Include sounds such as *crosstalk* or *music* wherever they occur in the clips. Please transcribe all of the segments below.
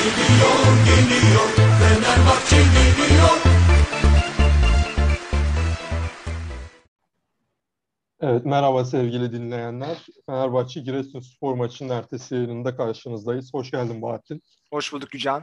Geliyor, geliyor, Fenerbahçe geliyor. Evet, merhaba sevgili dinleyenler. Fenerbahçe Giresunspor maçının ertesi yayınında karşınızdayız. Hoş geldin Bahattin. Hoş bulduk Yücan.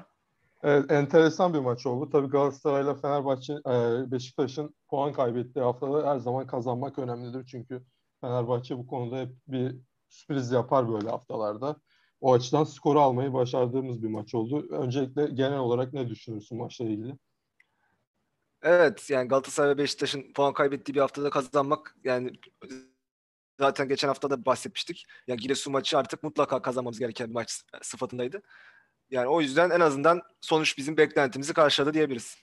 Evet, enteresan bir maç oldu. Tabii Galatasaray'la Fenerbahçe, e, Beşiktaş'ın puan kaybettiği haftada her zaman kazanmak önemlidir. Çünkü Fenerbahçe bu konuda hep bir sürpriz yapar böyle haftalarda. O açıdan skoru almayı başardığımız bir maç oldu. Öncelikle genel olarak ne düşünürsün maçla ilgili? Evet yani Galatasaray ve Beşiktaş'ın puan kaybettiği bir haftada kazanmak yani zaten geçen hafta da bahsetmiştik. Ya Giresun maçı artık mutlaka kazanmamız gereken bir maç sıfatındaydı. Yani o yüzden en azından sonuç bizim beklentimizi karşıladı diyebiliriz.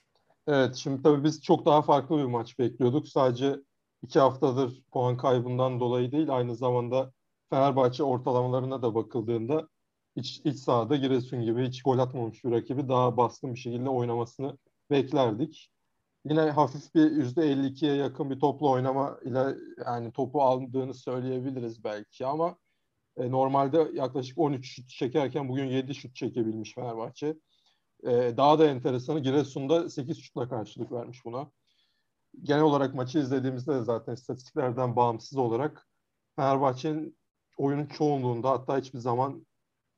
Evet şimdi tabii biz çok daha farklı bir maç bekliyorduk. Sadece iki haftadır puan kaybından dolayı değil aynı zamanda Fenerbahçe ortalamalarına da bakıldığında iç, iç sahada Giresun gibi hiç gol atmamış bir rakibi daha baskın bir şekilde oynamasını beklerdik. Yine hafif bir %52'ye yakın bir toplu oynama ile yani topu aldığını söyleyebiliriz belki ama e, normalde yaklaşık 13 şut çekerken bugün 7 şut çekebilmiş Fenerbahçe. E, daha da enteresanı Giresun'da 8 şutla karşılık vermiş buna. Genel olarak maçı izlediğimizde de zaten istatistiklerden bağımsız olarak Fenerbahçe'nin oyunun çoğunluğunda hatta hiçbir zaman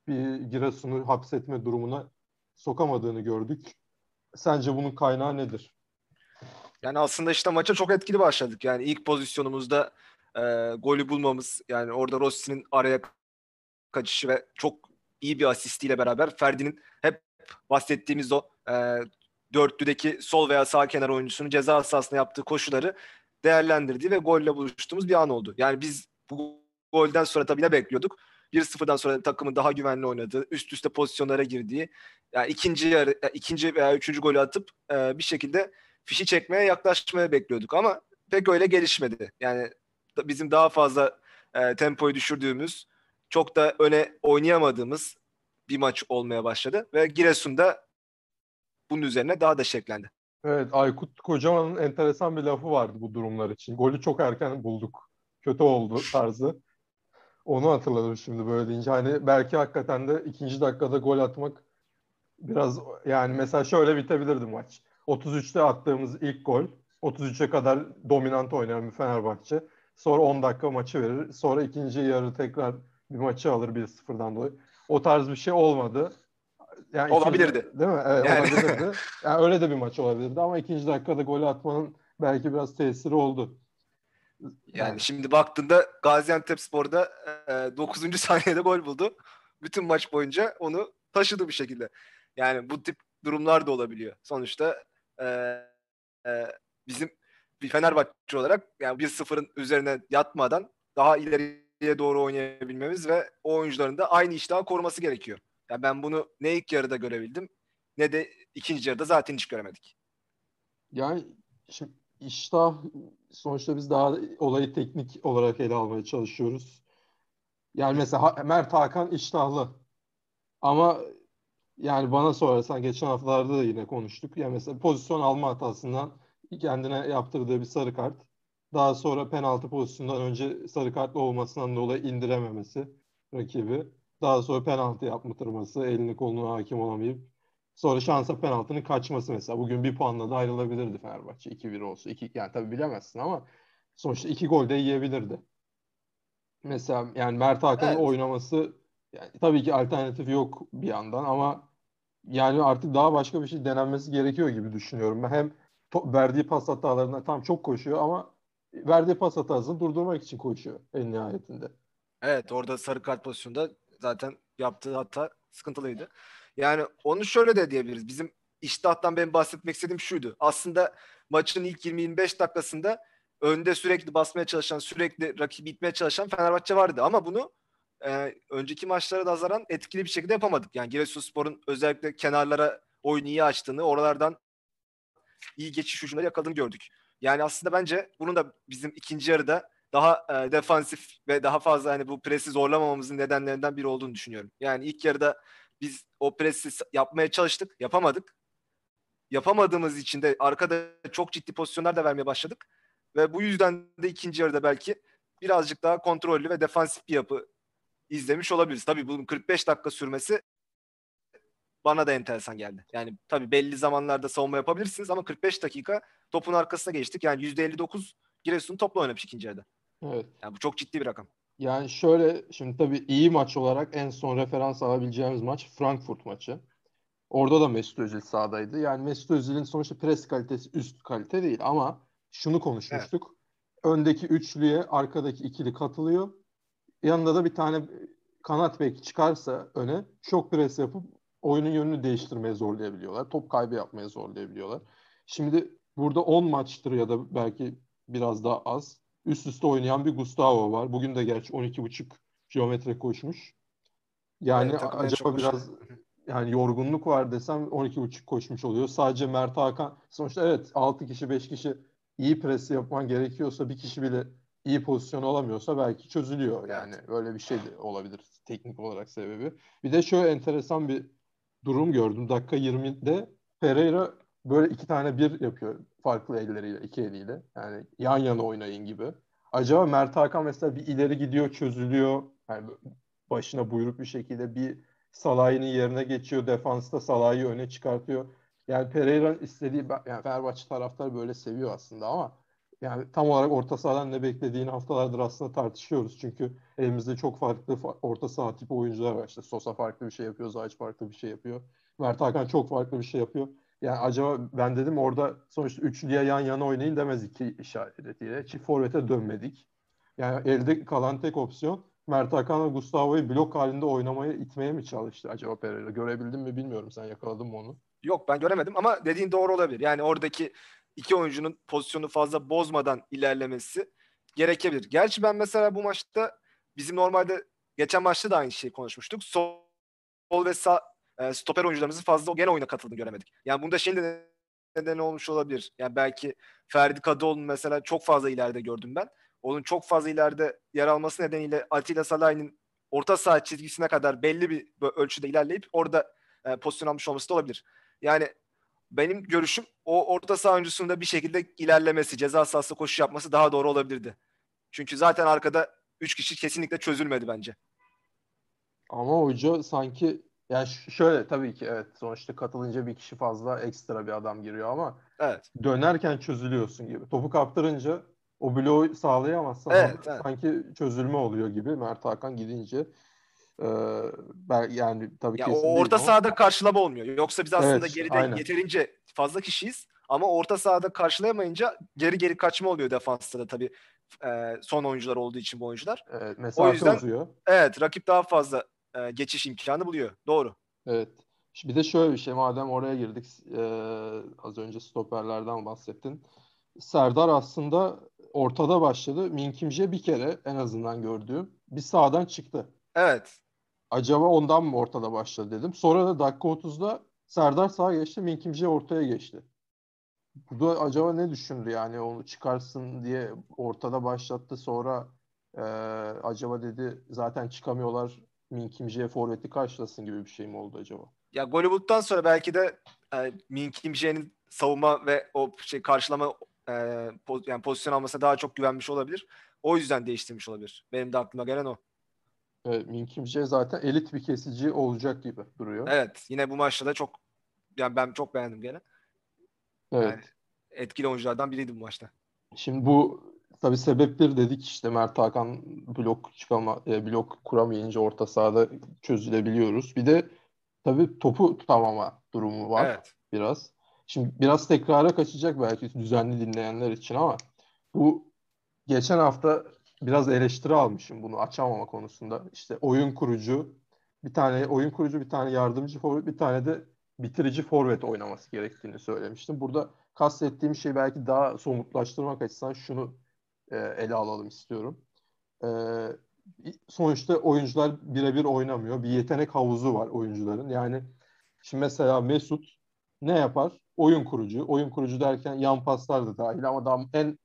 bir Giresun'u hapsetme durumuna sokamadığını gördük. Sence bunun kaynağı nedir? Yani aslında işte maça çok etkili başladık. Yani ilk pozisyonumuzda e, golü bulmamız yani orada Rossi'nin araya kaçışı ve çok iyi bir asistiyle beraber Ferdi'nin hep bahsettiğimiz o e, dörtlüdeki sol veya sağ kenar oyuncusunun ceza sahasına yaptığı koşuları değerlendirdiği ve golle buluştuğumuz bir an oldu. Yani biz bu golden sonra tabii ne bekliyorduk? 1-0'dan sonra takımın daha güvenli oynadığı, üst üste pozisyonlara girdiği, yani ikinci yarı, ikinci veya üçüncü golü atıp e, bir şekilde fişi çekmeye yaklaşmaya bekliyorduk ama pek öyle gelişmedi. Yani bizim daha fazla e, tempoyu düşürdüğümüz, çok da öne oynayamadığımız bir maç olmaya başladı ve Giresun'da bunun üzerine daha da şeklendi. Evet, Aykut Kocaman'ın enteresan bir lafı vardı bu durumlar için. Golü çok erken bulduk. Kötü oldu tarzı. Onu hatırladım şimdi böyle deyince. Hani belki hakikaten de ikinci dakikada gol atmak biraz yani mesela şöyle bitebilirdi maç. 33'te attığımız ilk gol 33'e kadar dominant oynayan bir Fenerbahçe. Sonra 10 dakika maçı verir. Sonra ikinci yarı tekrar bir maçı alır 1-0'dan dolayı. O tarz bir şey olmadı. Yani olabilirdi. Ikinci, değil mi? Evet, yani. olabilirdi. *laughs* Yani öyle de bir maç olabilirdi ama ikinci dakikada golü atmanın belki biraz tesiri oldu. Yani, şimdi baktığında Gaziantep Spor'da e, 9. *laughs* saniyede gol buldu. Bütün maç boyunca onu taşıdı bir şekilde. Yani bu tip durumlar da olabiliyor. Sonuçta e, e, bizim bir Fenerbahçe olarak yani 1-0'ın üzerine yatmadan daha ileriye doğru oynayabilmemiz ve o oyuncuların da aynı iştahı koruması gerekiyor. Yani ben bunu ne ilk yarıda görebildim ne de ikinci yarıda zaten hiç göremedik. Yani şimdi iştah sonuçta biz daha olayı teknik olarak ele almaya çalışıyoruz. Yani mesela Mert Hakan iştahlı. Ama yani bana sorarsan geçen haftalarda da yine konuştuk. Yani mesela pozisyon alma hatasından kendine yaptırdığı bir sarı kart. Daha sonra penaltı pozisyonundan önce sarı kartlı olmasından dolayı indirememesi rakibi. Daha sonra penaltı yaptırması, elini koluna hakim olamayıp sonra şansa penaltının kaçması mesela. Bugün bir puanla da ayrılabilirdi Fenerbahçe. 2-1 olsa. 2, yani tabii bilemezsin ama sonuçta iki gol de yiyebilirdi. Mesela yani Mert Hakan'ın evet. oynaması yani tabii ki alternatif yok bir yandan ama yani artık daha başka bir şey denenmesi gerekiyor gibi düşünüyorum. Ben hem verdiği pas hatalarına tam çok koşuyor ama verdiği pas hatasını durdurmak için koşuyor en nihayetinde. Evet orada sarı kart pozisyonunda zaten yaptığı hata sıkıntılıydı. Yani onu şöyle de diyebiliriz. Bizim iştahtan ben bahsetmek istediğim şuydu. Aslında maçın ilk 20-25 dakikasında önde sürekli basmaya çalışan, sürekli rakibi itmeye çalışan Fenerbahçe vardı. Ama bunu e, önceki maçlara nazaran etkili bir şekilde yapamadık. Yani Giresunspor'un özellikle kenarlara oyunu iyi açtığını, oralardan iyi geçiş hücumları yakaladığını gördük. Yani aslında bence bunun da bizim ikinci yarıda daha e, defansif ve daha fazla hani bu presi zorlamamamızın nedenlerinden biri olduğunu düşünüyorum. Yani ilk yarıda biz o presi yapmaya çalıştık, yapamadık. Yapamadığımız için de arkada çok ciddi pozisyonlar da vermeye başladık. Ve bu yüzden de ikinci yarıda belki birazcık daha kontrollü ve defansif bir yapı izlemiş olabiliriz. Tabii bunun 45 dakika sürmesi bana da enteresan geldi. Yani tabii belli zamanlarda savunma yapabilirsiniz ama 45 dakika topun arkasına geçtik. Yani %59 Giresun topla oynamış ikinci yarıda. Evet. Yani bu çok ciddi bir rakam. Yani şöyle şimdi tabii iyi maç olarak en son referans alabileceğimiz maç Frankfurt maçı. Orada da Mesut Özil sahadaydı. Yani Mesut Özil'in sonuçta pres kalitesi üst kalite değil ama şunu konuşmuştuk. Öndeki üçlüye arkadaki ikili katılıyor. Yanında da bir tane kanat bek çıkarsa öne çok pres yapıp oyunun yönünü değiştirmeye zorlayabiliyorlar. Top kaybı yapmaya zorlayabiliyorlar. Şimdi burada 10 maçtır ya da belki biraz daha az. Üst üste oynayan bir Gustavo var. Bugün de gerçi 12.5 kilometre koşmuş. Yani Evet, acaba biraz yani yorgunluk var desem 12.5 koşmuş oluyor. Sadece Mert Hakan sonuçta evet 6 kişi 5 kişi iyi pres yapman gerekiyorsa bir kişi bile iyi pozisyon alamıyorsa belki çözülüyor. Yani böyle bir şey de olabilir teknik olarak sebebi. Bir de şöyle enteresan bir durum gördüm. Dakika 20'de Pereira böyle iki tane bir yapıyor farklı elleriyle, iki eliyle. Yani yan yana oynayın gibi. Acaba Mert Hakan mesela bir ileri gidiyor, çözülüyor. Yani başına buyruk bir şekilde bir Salah'ın yerine geçiyor. Defansta Salah'ı öne çıkartıyor. Yani Pereira'nın istediği yani Fenerbahçe taraftar böyle seviyor aslında ama yani tam olarak orta sahadan ne beklediğini haftalardır aslında tartışıyoruz. Çünkü elimizde çok farklı fa- orta saha tipi oyuncular var. İşte Sosa farklı bir şey yapıyor, Zayç farklı bir şey yapıyor. Mert Hakan çok farklı bir şey yapıyor. Yani acaba ben dedim orada sonuçta üçlüye yan yana oynayın demez iki işaretiyle. Çift forvete dönmedik. Yani elde kalan tek opsiyon Mert Hakan ve Gustavo'yu blok halinde oynamaya itmeye mi çalıştı acaba Pereira? Görebildin mi bilmiyorum. Sen yakaladın mı onu? Yok ben göremedim ama dediğin doğru olabilir. Yani oradaki iki oyuncunun pozisyonu fazla bozmadan ilerlemesi gerekebilir. Gerçi ben mesela bu maçta bizim normalde geçen maçta da aynı şeyi konuşmuştuk. Sol ve sağ stoper oyuncularımızın fazla gene oyuna katıldığını göremedik. Yani bunda şeyin de nedeni olmuş olabilir. Yani belki Ferdi Kadıoğlu'nun mesela çok fazla ileride gördüm ben. Onun çok fazla ileride yer alması nedeniyle Atilla Salah'ın orta saha çizgisine kadar belli bir ölçüde ilerleyip orada e, pozisyon almış olması da olabilir. Yani benim görüşüm o orta saha oyuncusunun da bir şekilde ilerlemesi, ceza sahası koşu yapması daha doğru olabilirdi. Çünkü zaten arkada 3 kişi kesinlikle çözülmedi bence. Ama hoca sanki ş- şöyle tabii ki evet sonuçta katılınca bir kişi fazla ekstra bir adam giriyor ama Evet. dönerken çözülüyorsun gibi. Topu kaptırınca o bloğu sağlayamazsan Evet, evet. sanki çözülme oluyor gibi Mert Hakan gidince. Ee, ben yani tabii Ya kesin o orta ama- sahada karşılama olmuyor. Yoksa biz aslında Evet, geride aynen. yeterince fazla kişiyiz ama orta sahada karşılayamayınca geri geri kaçma oluyor defansta da tabii e, son oyuncular olduğu için bu oyuncular. Evet, mesafe yüzden- uzuyor. Evet, rakip daha fazla e, geçiş imkanı buluyor. Doğru. Evet. Bir de şöyle bir şey madem oraya girdik eee, az önce stoperlerden bahsettin. Serdar aslında ortada başladı. Min Kim-jae bir kere en azından gördüğüm bir sağdan çıktı. Evet. Acaba ondan mı ortada başladı dedim. Sonra da dakika 30'da Serdar sağa geçti, Min Kim-jae ortaya geçti. Burada acaba ne düşündü yani onu çıkarsın diye ortada başlattı sonra eee, acaba dedi zaten çıkamıyorlar Min Kim-jae forveti karşılasın gibi bir şey mi oldu acaba? Ya golü bulduktan sonra belki de e, Min Kim Jae'nin savunma ve o şey karşılama e, po- yani pozisyon almasına daha çok güvenmiş olabilir. O yüzden değiştirmiş olabilir. Benim de aklıma gelen o. Evet, Min Kim-jae zaten elit bir kesici olacak gibi duruyor. Evet, yine bu maçta da çok yani ben çok beğendim gene. Evet. Yani etkili oyunculardan biriydi bu maçta. Şimdi bu tabii sebepleri dedik işte Mert Hakan blok çıkama e, blok kuramayınca orta sahada çözülebiliyoruz. Bir de tabii topu tutamama durumu var Evet. biraz. Şimdi biraz tekrara kaçacak belki düzenli dinleyenler için ama bu geçen hafta biraz eleştiri almışım bunu açamama konusunda. İşte oyun kurucu, bir tane oyun kurucu, bir tane yardımcı forvet, bir tane de bitirici forvet oynaması gerektiğini söylemiştim. Burada kastettiğim şey belki daha somutlaştırmak açısından şunu e, ele alalım istiyorum. E, sonuçta oyuncular birebir oynamıyor. Bir yetenek havuzu var oyuncuların. Yani şimdi mesela Mesut ne yapar? Oyun kurucu. Oyun kurucu derken yan paslar da dahil ama daha en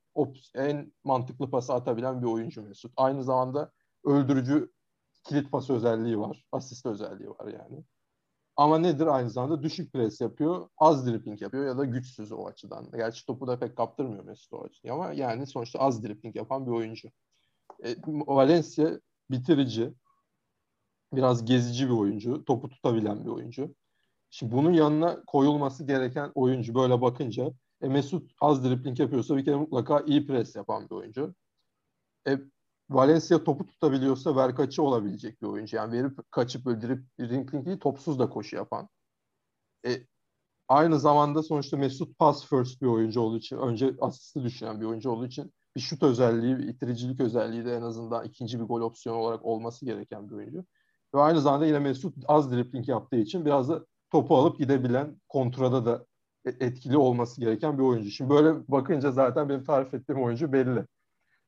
en mantıklı pası atabilen bir oyuncu Mesut. Aynı zamanda öldürücü kilit pas özelliği var. Asist özelliği var yani. Ama nedir aynı zamanda düşük pres yapıyor, az dribbling yapıyor ya da güçsüz o açıdan. Gerçi topu da pek kaptırmıyor Mesut o açıdan ama yani sonuçta az dribbling yapan bir oyuncu. E, Valencia bitirici, biraz gezici bir oyuncu, topu tutabilen bir oyuncu. Şimdi bunun yanına koyulması gereken oyuncu böyle bakınca e, Mesut az dribling yapıyorsa bir kere mutlaka iyi pres yapan bir oyuncu. E, Valencia topu tutabiliyorsa ver kaçı olabilecek bir oyuncu. Yani verip kaçıp dribbling değil topsuz da koşu yapan. E, aynı zamanda sonuçta Mesut pass first bir oyuncu olduğu için önce asisti düşünen bir oyuncu olduğu için bir şut özelliği, bir itiricilik özelliği de en azından ikinci bir gol opsiyonu olarak olması gereken bir oyuncu. Ve aynı zamanda yine Mesut az dribbling yaptığı için biraz da topu alıp gidebilen, kontrada da e, etkili olması gereken bir oyuncu. Şimdi böyle bakınca zaten benim tarif ettiğim oyuncu belli.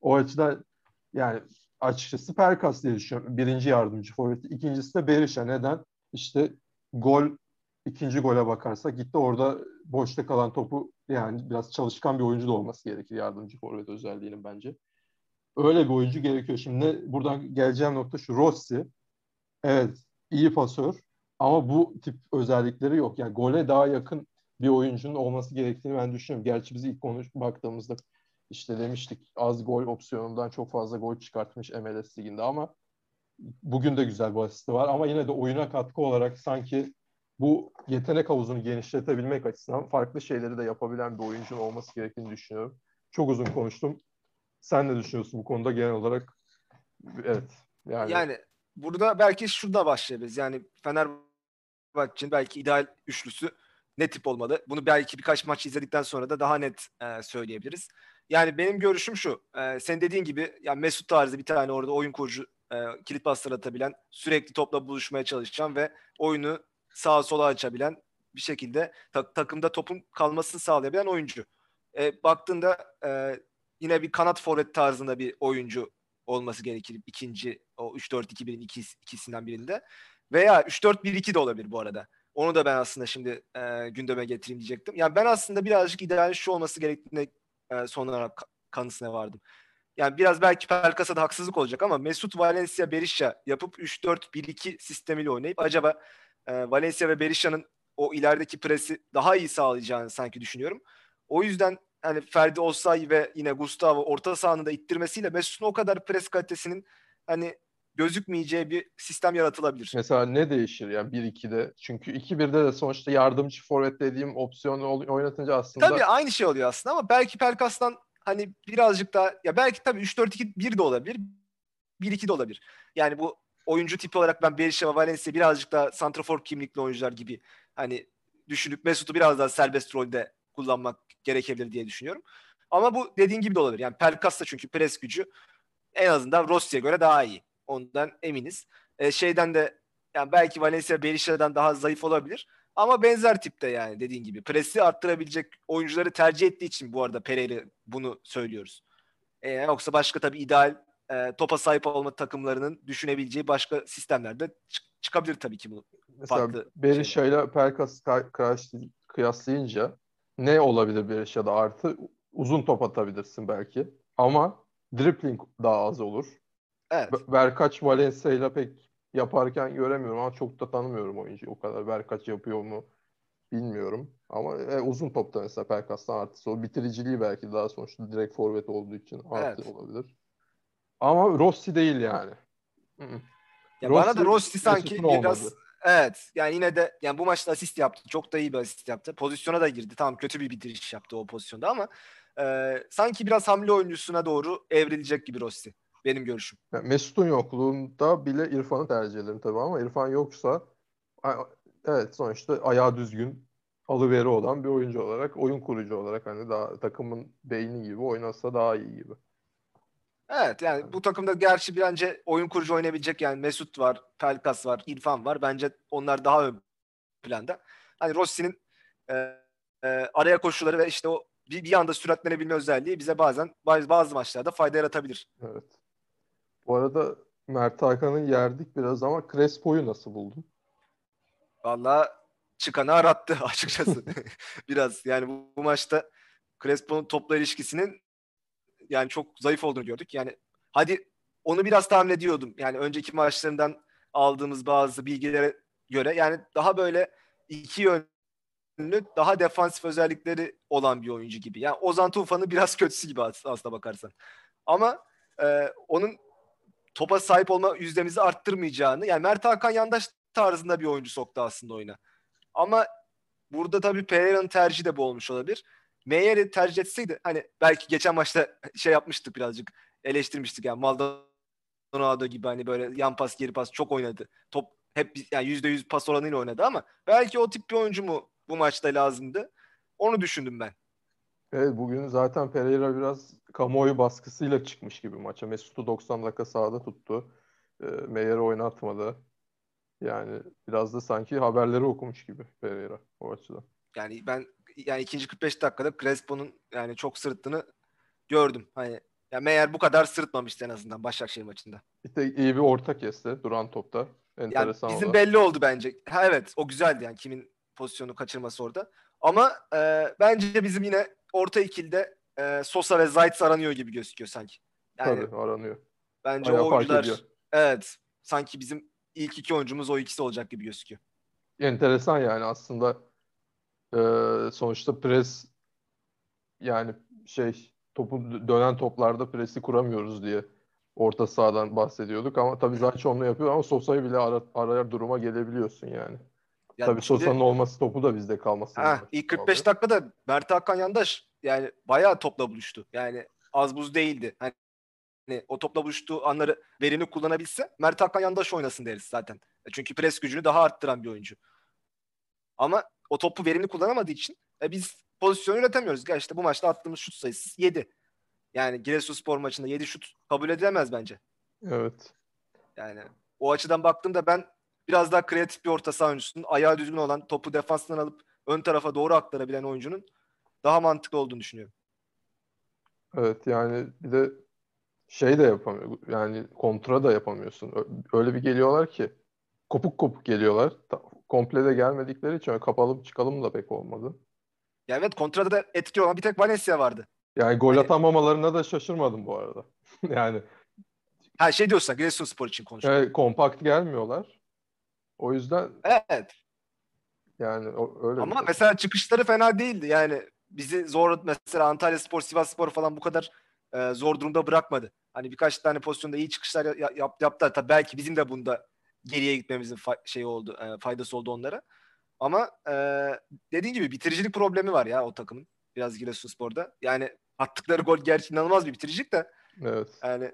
O açıdan yani açıkçası Perkas diye düşünüyorum. Birinci yardımcı forveti. İkincisi de Berisha. Neden? İşte gol ikinci gole bakarsa gitti orada boşta kalan topu yani biraz çalışkan bir oyuncu da olması gerekir yardımcı forvet özelliğinin bence. Öyle bir oyuncu gerekiyor. Şimdi buradan geleceğim nokta şu. Rossi evet iyi pasör ama bu tip özellikleri yok. Yani gole daha yakın bir oyuncunun olması gerektiğini ben düşünüyorum. Gerçi biz ilk konuş baktığımızda işte demiştik az gol opsiyonundan çok fazla gol çıkartmış MLS liginde ama bugün de güzel bir asisti var ama yine de oyuna katkı olarak sanki bu yetenek havuzunu genişletebilmek açısından farklı şeyleri de yapabilen bir oyuncunun olması gerektiğini düşünüyorum. Çok uzun konuştum. Sen ne düşünüyorsun bu konuda genel olarak? Evet. Yani, yani burada belki şurada başlayabiliriz. Yani Fenerbahçe'nin belki ideal üçlüsü ne tip olmalı? Bunu belki birkaç maç izledikten sonra da daha net e, söyleyebiliriz. Yani benim görüşüm şu. E, sen dediğin gibi yani Mesut tarzı bir tane orada oyun kurucu e, kilit paslar atabilen, sürekli topla buluşmaya çalışan ve oyunu sağa sola açabilen bir şekilde ta- takımda topun kalmasını sağlayabilen oyuncu. E, baktığında e, yine bir kanat forvet tarzında bir oyuncu olması gerekir. ikinci o 3-4-2-1'in ikis, ikisinden birinde. Veya 3-4-1-2 de olabilir bu arada. Onu da ben aslında şimdi e, gündeme getireyim diyecektim. Yani ben aslında birazcık ideal şu olması gerektiğine e, son olarak kanısına vardım. Yani biraz belki Pelkas'a da haksızlık olacak ama Mesut Valencia Berisha yapıp 3-4-1-2 sistemiyle oynayıp acaba e, Valencia ve Berisha'nın o ilerideki presi daha iyi sağlayacağını sanki düşünüyorum. O yüzden hani Ferdi Osay ve yine Gustavo orta sahanın da ittirmesiyle Mesut'un o kadar pres kalitesinin hani gözükmeyeceği bir sistem yaratılabilir. Mesela ne değişir yani 1-2'de? Çünkü 2-1'de de sonuçta yardımcı forvet dediğim opsiyonu oynatınca aslında... Tabii aynı şey oluyor aslında ama belki Pelkas'tan hani birazcık daha ya belki tabii 3-4-2-1 de olabilir. 1-2 de olabilir. Yani bu oyuncu tipi olarak ben Berisha ve Valencia birazcık daha santrafor kimlikli oyuncular gibi hani düşünüp Mesut'u biraz daha serbest rolde kullanmak gerekebilir diye düşünüyorum. Ama bu dediğin gibi de olabilir. Yani Pelkas da çünkü pres gücü en azından Rossi'ye göre daha iyi. Ondan eminiz. E, şeyden de yani belki Valencia Berisha'dan daha zayıf olabilir. Ama benzer tipte yani dediğin gibi. Presi arttırabilecek oyuncuları tercih ettiği için bu arada Pereira bunu söylüyoruz. E, yoksa başka tabii ideal e, topa sahip olma takımlarının düşünebileceği başka sistemlerde çık- çıkabilir tabii ki bu. Mesela Berisha ile Pelkas kıyaslayınca ne olabilir Berisha'da artı? Uzun top atabilirsin belki. Ama dribbling daha az olur. Evet. Berkaç Valencia ile pek yaparken göremiyorum ama çok da tanımıyorum oyuncuyu. O kadar Berkaç yapıyor mu bilmiyorum. Ama e, uzun topta mesela Perkas'tan artısı o bitiriciliği belki daha sonuçta direkt forvet olduğu için artı evet. olabilir. Ama Rossi değil yani. Ya Rossi, bana da Rossi sanki biraz olmadı. evet yani yine de yani bu maçta asist yaptı. Çok da iyi bir asist yaptı. Pozisyona da girdi. Tamam kötü bir bitiriş yaptı o pozisyonda ama e, sanki biraz hamle oyuncusuna doğru evrilecek gibi Rossi. Benim görüşüm. Yani Mesut'un yokluğunda bile İrfan'ı tercih ederim tabii ama İrfan yoksa evet sonuçta ayağı düzgün alıveri olan bir oyuncu olarak oyun kurucu olarak hani daha takımın beyni gibi oynasa daha iyi gibi. Evet yani bu takımda gerçi bir önce oyun kurucu oynayabilecek yani Mesut var, Pelkas var, İrfan var. Bence onlar daha ön planda. Hani Rossi'nin e, e, araya koşuları ve işte o bir, bir anda süratlenebilme özelliği bize bazen bazı, bazı maçlarda fayda yaratabilir. Evet. Bu arada Mert Hakan'ı yerdik biraz ama Crespo'yu nasıl buldun? Valla çıkanı arattı *laughs* açıkçası. *laughs* biraz yani bu, bu maçta Crespo'nun topla ilişkisinin yani çok zayıf olduğunu gördük. Yani hadi onu biraz tahmin ediyordum. Yani önceki maçlarından aldığımız bazı bilgilere göre yani daha böyle iki yönlü daha defansif özellikleri olan bir oyuncu gibi. Yani Ozan Tufan'ın biraz *laughs* kötüsü gibi aslında bakarsan. Ama e, onun topa sahip olma yüzdemizi arttırmayacağını yani Mert Hakan yandaş tarzında bir oyuncu soktu aslında oyuna. Ama burada tabii Pereira'nın tercihi de bu olmuş olabilir. Meyer'i tercih etseydi hani belki geçen maçta *laughs* şey yapmıştık birazcık eleştirmiştik yani Maldonado gibi hani böyle yan pas geri pas çok oynadı. Top hep yani %100 pas oranıyla oynadı ama belki o tip bir oyuncu mu bu maçta lazımdı? Onu düşündüm ben. Evet bugün zaten Pereira biraz kamuoyu baskısıyla çıkmış gibi maça. Mesut'u 90 dakika sahada tuttu. E, Meyer'i oynatmadı. Yani biraz da sanki haberleri okumuş gibi Pereira o açıdan. Yani ben yani ikinci 45 dakikada Crespo'nun yani çok sırıttığını gördüm. Hani ya meğer bu kadar sırıtmamıştı en azından Başakşehir maçında. İşte iyi bir orta kesti duran topta. Enteresan yani bizim olan. belli oldu bence. Ha evet o güzeldi yani kimin pozisyonu kaçırması orada. Ama e, bence bizim yine orta ikilde e, Sosa ve Zayt aranıyor gibi gözüküyor sanki. Yani Tabii aranıyor. bence Bayağı o oyuncular evet sanki bizim ilk iki oyuncumuz o ikisi olacak gibi gözüküyor. Enteresan yani aslında e, sonuçta pres yani şey topu dönen toplarda presi kuramıyoruz diye orta sahadan bahsediyorduk ama tabii Zayç onu yapıyor ama Sosa'yı bile ara, arar duruma gelebiliyorsun yani. Yani tabii şimdi- Sosa'nın olması topu da bizde kalması. Ha, ilk 45 dakikada Mert Hakan Yandaş yani bayağı topla buluştu. Yani az buz değildi. Hani hani o topla buluştuğu anları verimli kullanabilse Mert Hakan Yandaş oynasın deriz zaten. Çünkü pres gücünü daha arttıran bir oyuncu. Ama o topu verimli kullanamadığı için e, biz pozisyon üretemiyoruz. Ya işte bu maçta attığımız şut sayısı 7. Yani Giresunspor maçında 7 şut kabul edilemez bence. Evet. Yani o açıdan baktığımda ben biraz daha kreatif bir orta saha oyuncusunun ayağı düzgün olan topu defanstan alıp ön tarafa doğru aktarabilen oyuncunun daha mantıklı olduğunu düşünüyorum. Evet yani bir de şey de yapamıyor. Yani kontra da yapamıyorsun. Öyle bir geliyorlar ki kopuk kopuk geliyorlar. Komple de gelmedikleri için kapalım çıkalım da pek olmadı. Ya evet kontrada da etkili olan bir tek Valencia vardı. Yani gol Hani- atamamalarına da şaşırmadım bu arada. *laughs* Yani Ha şey diyorsan Giresunspor için konuşuyorum. evet, kompakt gelmiyorlar. O yüzden Evet. yani o- öyle Ama şey. mesela çıkışları fena değildi. Yani bizi zor mesela Antalya Spor, Sivas Spor falan bu kadar e, zor durumda bırakmadı. Hani birkaç tane pozisyonda iyi çıkışlar ya- yap, yaptılar. Tabii belki bizim de bunda geriye gitmemizin fa- şey oldu, e, faydası oldu onlara. Ama e, dediğin gibi bitiricilik problemi var ya o takımın. Biraz Giresunspor'da. Yani attıkları gol gerçi inanılmaz bir bitiricilik de Evet. yani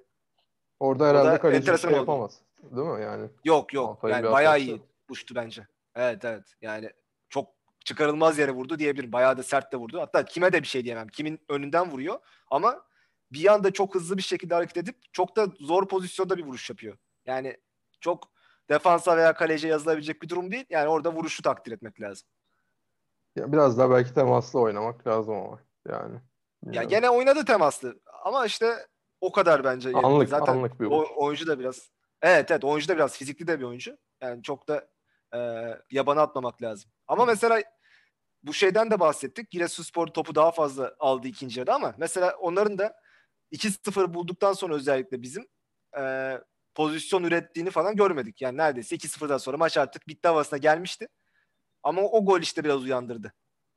Orada herhalde kaleci şey oldu. yapamaz. Değil mi yani? Yok yok. Altay'ı yani bayağı iyi uçtu bence. Evet evet. Yani çok çıkarılmaz yere vurdu diyebilirim. Bayağı da sert de vurdu. Hatta kime de bir şey diyemem. Kimin önünden vuruyor ama bir anda çok hızlı bir şekilde hareket edip çok da zor pozisyonda bir vuruş yapıyor. Yani çok defansa veya kaleciye yazılabilecek bir durum değil. Yani orada vuruşu takdir etmek lazım. Ya biraz daha belki temaslı oynamak lazım ama yani. Ya Bilmiyorum. gene oynadı temaslı ama işte o kadar bence. Anlık- Zaten anlık bir o, vuruş. oyuncu da biraz evet evet oyuncu da biraz fizikli de bir oyuncu. Yani çok da e, yabana atmamak lazım. Ama mesela bu şeyden de bahsettik. Giresunspor topu daha fazla aldı ikinci yarıda ama mesela onların da 2-0 bulduktan sonra özellikle bizim e, pozisyon ürettiğini falan görmedik. Yani neredeyse 2-0'dan sonra maç artık bitti havasına gelmişti. Ama o gol işte biraz uyandırdı.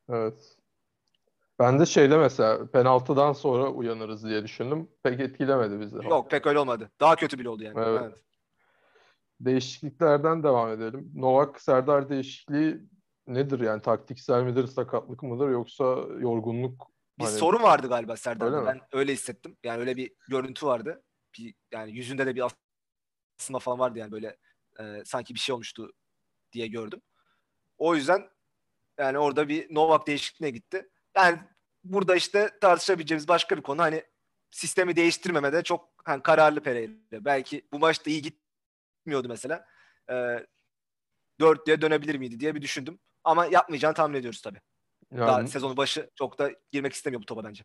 Evet. Ben de şeyde mesela penaltıdan sonra uyanırız diye düşündüm. Pek etkilemedi bizi. Yok pek öyle olmadı. Daha kötü bile oldu yani. Evet. Evet. Değişikliklerden devam edelim. Novak Serdar değişikliği nedir yani taktiksel midir, sakatlık mıdır yoksa yorgunluk? Bir Hani- sorun vardı galiba Serdar'da. Öyle mi? Ben öyle hissettim. Yani öyle bir görüntü vardı. Bir, yani yüzünde de bir asılma falan vardı yani böyle e, sanki bir şey olmuştu diye gördüm. O yüzden yani orada bir Novak değişikliğine gitti. Yani burada işte tartışabileceğimiz başka bir konu hani sistemi değiştirmemede çok hani kararlı Pereira. Belki bu maçta iyi gitmiyordu mesela. E, 4 diye dönebilir miydi diye bir düşündüm. Ama yapmayacağını tahmin ediyoruz tabii. Yani Daha sezonun başı çok da girmek istemiyor bu topa bence.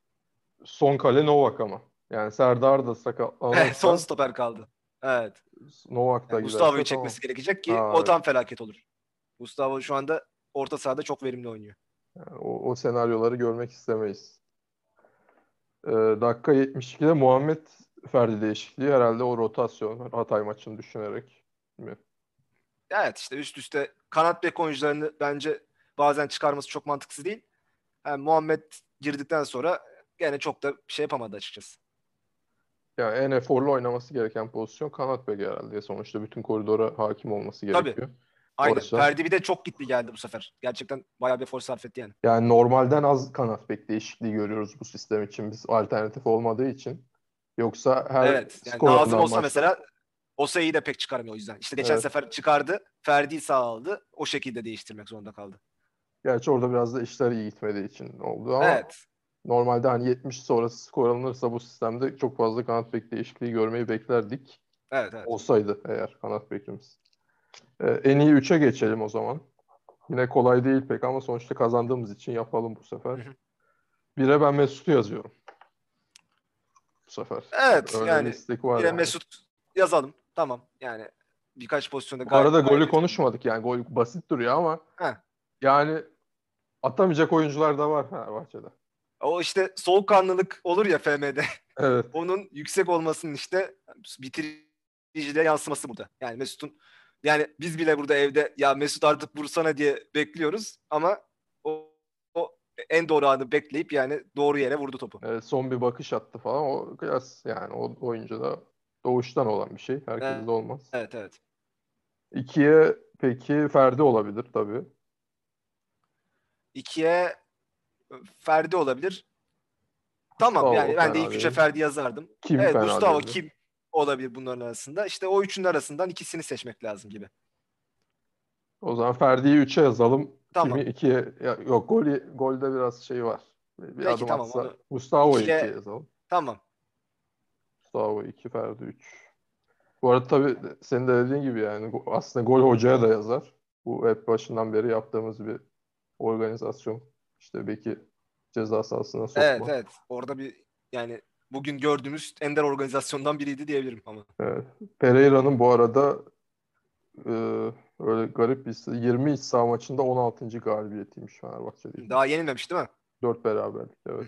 son kale Novak ama. Yani Serdar da sakatlanırsa *laughs* Son stoper kaldı. Evet. Novak da Yani Gustavo'yu çekmesi gerekecek ki Ha, o evet. tam felaket olur. Gustavo şu anda orta sahada çok verimli oynuyor. Yani o, o senaryoları görmek istemeyiz. Ee, dakika 72'de Muhammed Ferdi değişikliği herhalde o rotasyon Hatay maçını düşünerek. mi? Evet işte üst üste kanat bek oyuncularını bence bazen çıkarması çok mantıksız değil. Yani Muhammed girdikten sonra gene çok da bir şey yapamadı açıkçası. Yani en eforlu oynaması gereken pozisyon kanat beki herhalde. Sonuçta bütün koridora hakim olması Tabii. gerekiyor. Aynen. Oysa- Ferdi bir de çok gitti geldi bu sefer. Gerçekten bayağı bir efor sarf etti yani. Yani normalden az kanat bek değişikliği görüyoruz bu sistem için. Biz alternatif olmadığı için. Yoksa her evet. Yani Nazım olsa maçta- mesela Osayi'yi de pek çıkarmıyor o yüzden. İşte geçen Evet. sefer çıkardı. Ferdi'yi sağ aldı. O şekilde değiştirmek zorunda kaldı. Gerçi orada biraz da işler iyi gitmediği için oldu ama Evet. normalde hani 70 sonrası skor alınırsa bu sistemde çok fazla kanat bek değişikliği görmeyi beklerdik. Evet evet. Olsaydı eğer kanat bekimiz. Ee, en iyi 3'e geçelim o zaman. Yine kolay değil pek ama sonuçta kazandığımız için yapalım bu sefer. Hı hı. Bire ben Mesut'u yazıyorum. Bu sefer. Evet Öyle yani var yine yani. Mesut yazalım. Tamam yani birkaç pozisyonda Bu arada golü gayet- konuşmadık yani gol basit duruyor ama Heh. yani atamayacak oyuncular da var Fenerbahçe'de. O işte soğukkanlılık olur ya FM'de. *laughs* Evet. Onun yüksek olmasının işte bitiriciliğe yansıması burada. Yani Mesut'un yani biz bile burada evde ya Mesut artık vursana diye bekliyoruz ama en doğru anı bekleyip yani doğru yere vurdu topu. Evet, son bir bakış attı falan. O kıyas yani o oyuncu da doğuştan olan bir şey. Herkeste Evet. de olmaz. Evet evet. İkiye peki Ferdi olabilir tabii. İkiye Ferdi olabilir. Tamam Gustavo yani ben de ilk üçe. Ferdi yazardım. Kim evet Gustavo kim olabilir bunların arasında? İşte o üçünün arasından ikisini seçmek lazım gibi. O zaman Ferdi'yi 3'e yazalım. Tamam. Kimi 2'ye ya, yok gol golde biraz şey var. Bir Peki, adım tamam, atsa onu Gustavo'yu ikiye- 2'ye yazalım. Tamam. Gustavo 2, Ferdi 3. Bu arada tabii senin de dediğin gibi yani aslında gol hocaya da yazar. Bu hep başından beri yaptığımız bir organizasyon. İşte Beki ceza sahasına sokma. Evet evet. Orada bir yani bugün gördüğümüz ender organizasyondan biriydi diyebilirim ama. Evet. Pereira'nın bu arada e, öyle garip bir 20 iç saha maçında 16. galibiyetiymiş Fenerbahçe'de. Daha yenilmemiş değil mi? 4 beraberlik evet.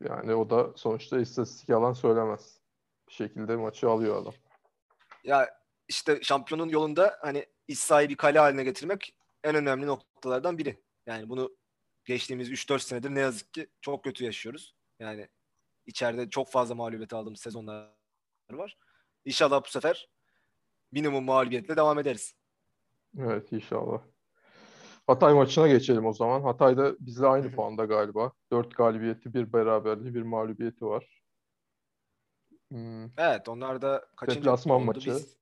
Yani o da sonuçta istatistik yalan söylemez. Bir şekilde maçı alıyor adam. Ya işte şampiyonun yolunda hani iç sahayı bir kale haline getirmek en önemli noktalardan biri. Yani bunu geçtiğimiz 3-4 senedir ne yazık ki çok kötü yaşıyoruz. Yani içeride çok fazla mağlubiyet aldığımız sezonlar var. İnşallah bu sefer minimum mağlubiyetle devam ederiz. Evet inşallah. Hatay maçına geçelim o zaman. Hatay'da bizle aynı puanda galiba. 4 galibiyeti, bir beraberliği, bir mağlubiyeti var. Hmm, Evet onlar da kaçıncı Deplasman maçı. biz?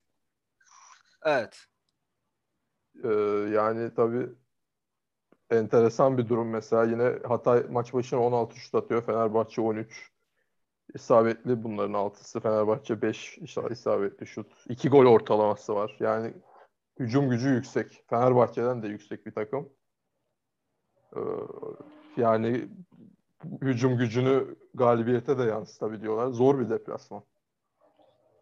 Evet. Ee, yani tabii enteresan bir durum mesela. Yine Hatay maç başına 16 şut atıyor. Fenerbahçe 13. İsabetli bunların altısı. Fenerbahçe 5 isabetli şut. 2 gol ortalaması var. Yani hücum gücü yüksek. Fenerbahçe'den de yüksek bir takım. Ee, yani hücum gücünü galibiyete de yansıtabiliyorlar. Zor bir deplasman.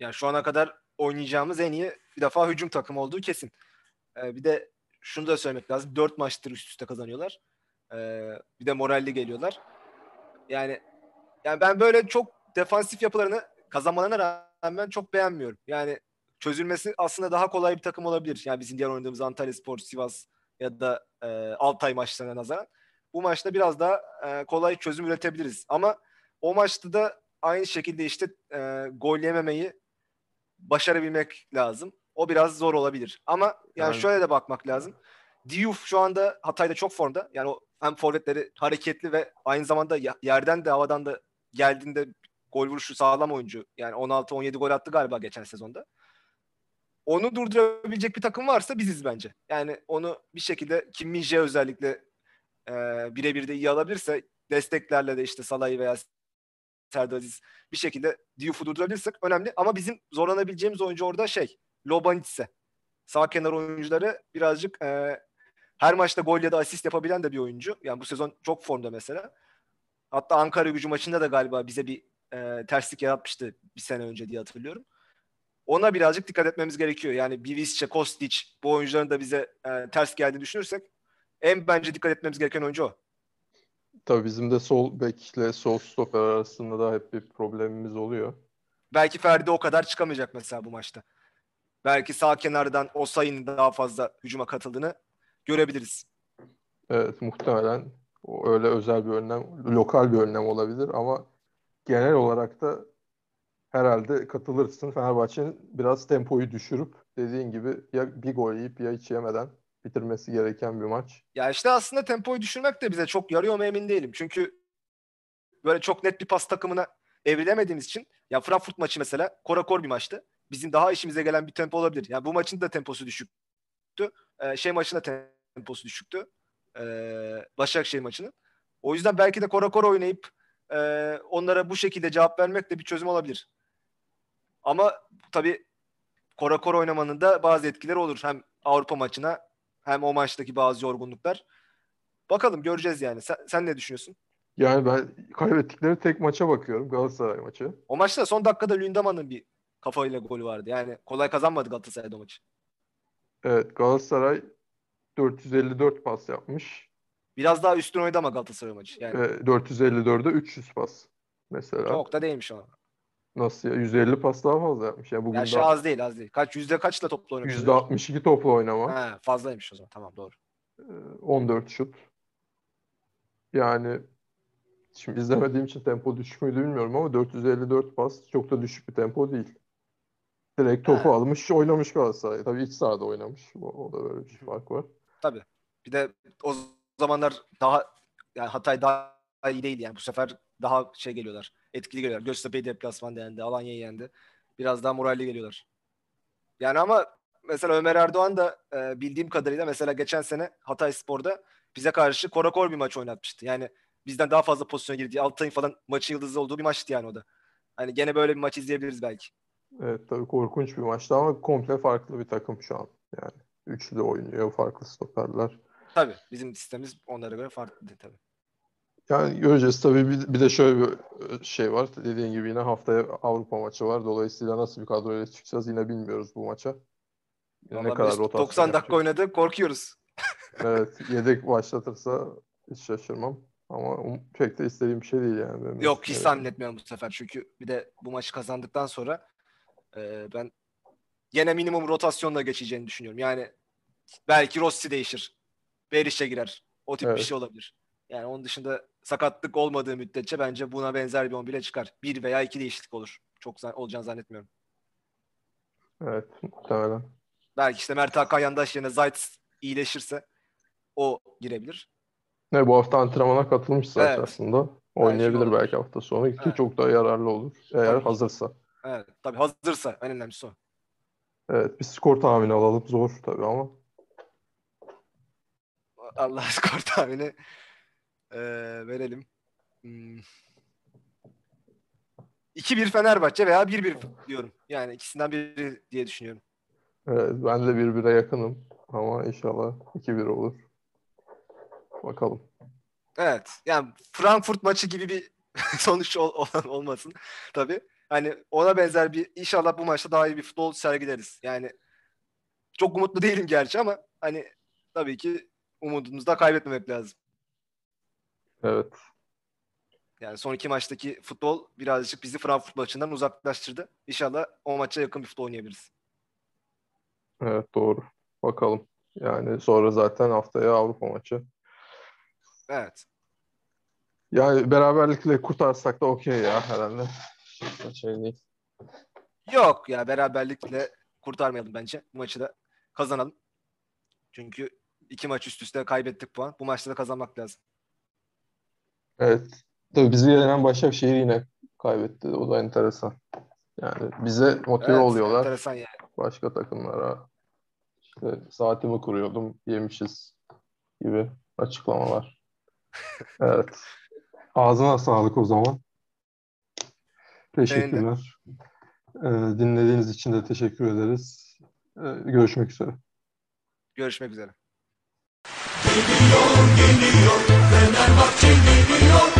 Yani şu ana kadar oynayacağımız en iyi bir defa hücum takımı olduğu kesin. Ee, bir de şunu da söylemek lazım. Dört maçtır üst üste kazanıyorlar. Ee, bir de moralli geliyorlar. Yani yani ben böyle çok defansif yapılarını kazanmalarına rağmen çok beğenmiyorum. Yani çözülmesi aslında daha kolay bir takım olabilir. Yani bizim diğer oynadığımız Antalya Spor, Sivas ya da e, Altay maçlarına nazaran. Bu maçta biraz daha e, kolay çözüm üretebiliriz. Ama o maçta da aynı şekilde işte e, gol yememeyi başarabilmek lazım. O biraz zor olabilir. Ama yani, Yani- şöyle de bakmak lazım. Diouf şu anda Hatay'da çok formda. Yani o hem forvetleri hareketli ve aynı zamanda yerden de havadan da geldiğinde gol vuruşu sağlam oyuncu. Yani 16-17 gol attı galiba geçen sezonda. Onu durdurabilecek bir takım varsa biziz bence. Yani onu bir şekilde Kim Min-jae özellikle e, birebir de iyi alabilirse desteklerle de işte Salah'ı veya Serdar Aziz bir şekilde Diouf'u durdurabilirsek önemli. Ama bizim zorlanabileceğimiz oyuncu orada şey Lobanitse. Sağ kenar oyuncuları birazcık e, her maçta gol ya da asist yapabilen de bir oyuncu. Yani bu sezon çok formda mesela. Hatta Ankara gücü maçında da galiba bize bir e, terslik yaratmıştı bir sene önce diye hatırlıyorum. Ona birazcık dikkat etmemiz gerekiyor. Yani Bivisce, Kostic bu oyuncuların da bize e, ters geldiğini düşünürsek en bence dikkat etmemiz gereken oyuncu o. Tabii bizim de sol bekle sol stoper arasında da hep bir problemimiz oluyor. Belki Ferdi o kadar çıkamayacak mesela bu maçta. Belki sağ kenardan o sayının daha fazla hücuma katıldığını görebiliriz. Evet muhtemelen o öyle özel bir önlem, lokal bir önlem olabilir ama genel olarak da herhalde katılırsın. Fenerbahçe'nin biraz tempoyu düşürüp dediğin gibi ya bir gol yiyip ya hiç yemeden bitirmesi gereken bir maç. Ya işte aslında tempoyu düşürmek de bize çok yarıyor mu emin değilim. Çünkü böyle çok net bir pas takımına evrilemediğimiz için ya Frankfurt maçı mesela korakor bir maçtı. Bizim daha işimize gelen bir tempo olabilir. Yani bu maçın da temposu düşüktü. Ee, şey maçın temposu düşüktü. Ee, Başakşehir maçının. O yüzden belki de korakor oynayıp e, onlara bu şekilde cevap vermek de bir çözüm olabilir. Ama tabii korakor oynamanın da bazı etkileri olur. Hem Avrupa maçına hem o maçtaki bazı yorgunluklar. Bakalım göreceğiz yani. Sen, sen ne düşünüyorsun? Yani ben kaybettikleri tek maça bakıyorum. Galatasaray maçı. O maçta son dakikada Lündama'nın bir kafayla golü vardı. Yani kolay kazanmadı Galatasaray o maçı. Evet Galatasaray 454 pas yapmış. Biraz daha üstün oynadı ama Galatasaray maçı. Yani Ve 454'e 300 pas. Mesela. çok da değilmiş ama. Nasıl ya? 150 pas daha fazla yapmış. Yani bugün Ya şey daha az değil az değil. Kaç yüzde kaçla topla oynamış? %62 topla oynama. Ha, fazlaymış o zaman. Tamam doğru. Ee, 14 şut. Yani şimdi izlemediğim için tempo düşük müydü bilmiyorum ama 454 pas çok da düşük bir tempo değil. Direkt topu Ha. almış, oynamış Galatasaray. Tabii iç sahada oynamış. O, o da böyle bir fark var. Tabii. Bir de o zamanlar daha yani Hatay daha iyi değil yani. Bu sefer daha şey geliyorlar. Etkili geliyorlar. Göztepe'yi deplasmanda yendi. Alanya'yı yendi. Biraz daha moralli geliyorlar. Yani ama mesela Ömer Erdoğan da e, bildiğim kadarıyla mesela geçen sene Hatay Spor'da bize karşı korakor bir maç oynatmıştı. Yani bizden daha fazla pozisyona girdiği Altay'ın falan maçın yıldızı olduğu bir maçtı yani o da. Hani gene böyle bir maç izleyebiliriz belki. Evet tabii korkunç bir maçtı ama komple farklı bir takım şu an. Yani üçlü oynuyor, farklı stoperler. Tabii bizim sistemimiz onlara göre farklı tabii. Yani göreceğiz tabii bir, bir de şöyle bir e, şey var. Dediğin gibi yine haftaya Avrupa maçı var. Dolayısıyla nasıl bir kadroyla çıkacağız yine bilmiyoruz bu maça. Yine ne Vallahi kadar rotasyon 90 dakika yapacak. oynadı korkuyoruz. *laughs* Evet, yedek başlatırsa hiç şaşırmam. Ama um- pek de istediğim bir şey değil yani. benim Yok hiç Mesut'un tahmin etmiyorum bu sefer. Çünkü bir de bu maçı kazandıktan sonra e, ben yine minimum rotasyonla geçeceğini düşünüyorum. Yani belki Rossi değişir. Beriş'e girer. O tip bir Evet. şey olabilir. Yani onun dışında sakatlık olmadığı müddetçe bence buna benzer bir 11'e çıkar. Bir veya iki değişiklik olur. Çok zan- olacağını zannetmiyorum. Evet, muhtemelen. Belki işte Mert Hakan yandaş yerine Zayt iyileşirse o girebilir. Ne bu hafta antrenmana katılmış zaten Evet. aslında. Oynayabilir olabilir. belki hafta sonu ki Evet. çok daha yararlı olur. Eğer Tabii hazırsa. Evet, tabii hazırsa en önemlisi o. Evet, bir skor tahmini alalım. Zor tabii ama. Allah skor tahmini eee, verelim. Hmm. 2-1 Fenerbahçe veya 1-1 diyorum. Yani ikisinden biri diye düşünüyorum. Evet, ben de birbirine yakınım. Ama inşallah 2-1 olur. Bakalım. Evet. Yani Frankfurt maçı gibi bir *laughs* sonuç ol- olan olmasın tabii. Hani ona benzer bir inşallah bu maçta daha iyi bir futbol sergileriz. Yani çok umutlu değilim gerçi ama hani tabii ki umudumuzu da kaybetmemek lazım. Evet. Yani son iki maçtaki futbol birazcık bizi Frankfurt maçından uzaklaştırdı. İnşallah o maça yakın bir futbol oynayabiliriz. Evet doğru. Bakalım. Yani sonra zaten haftaya Avrupa maçı. Evet. Yani beraberlikle kurtarsak da okey ya herhalde. Şey değil. Yok ya beraberlikle kurtarmayalım bence. Bu maçı da kazanalım. Çünkü iki maç üst üste kaybettik puan. Bu maçta da kazanmak lazım. Evet. Tabii bizi yenen Başakşehir yine kaybetti. O da enteresan. Yani bize motive Evet, oluyorlar. enteresan yani. Başka takımlara işte saatimi kuruyordum, yemişiz gibi açıklamalar. *laughs* Evet. Ağzına sağlık o zaman. Teşekkürler. Ee, dinlediğiniz için de teşekkür ederiz. Ee, görüşmek üzere. Görüşmek üzere gidiyor, geliyor. Fenerbahçe geliyor.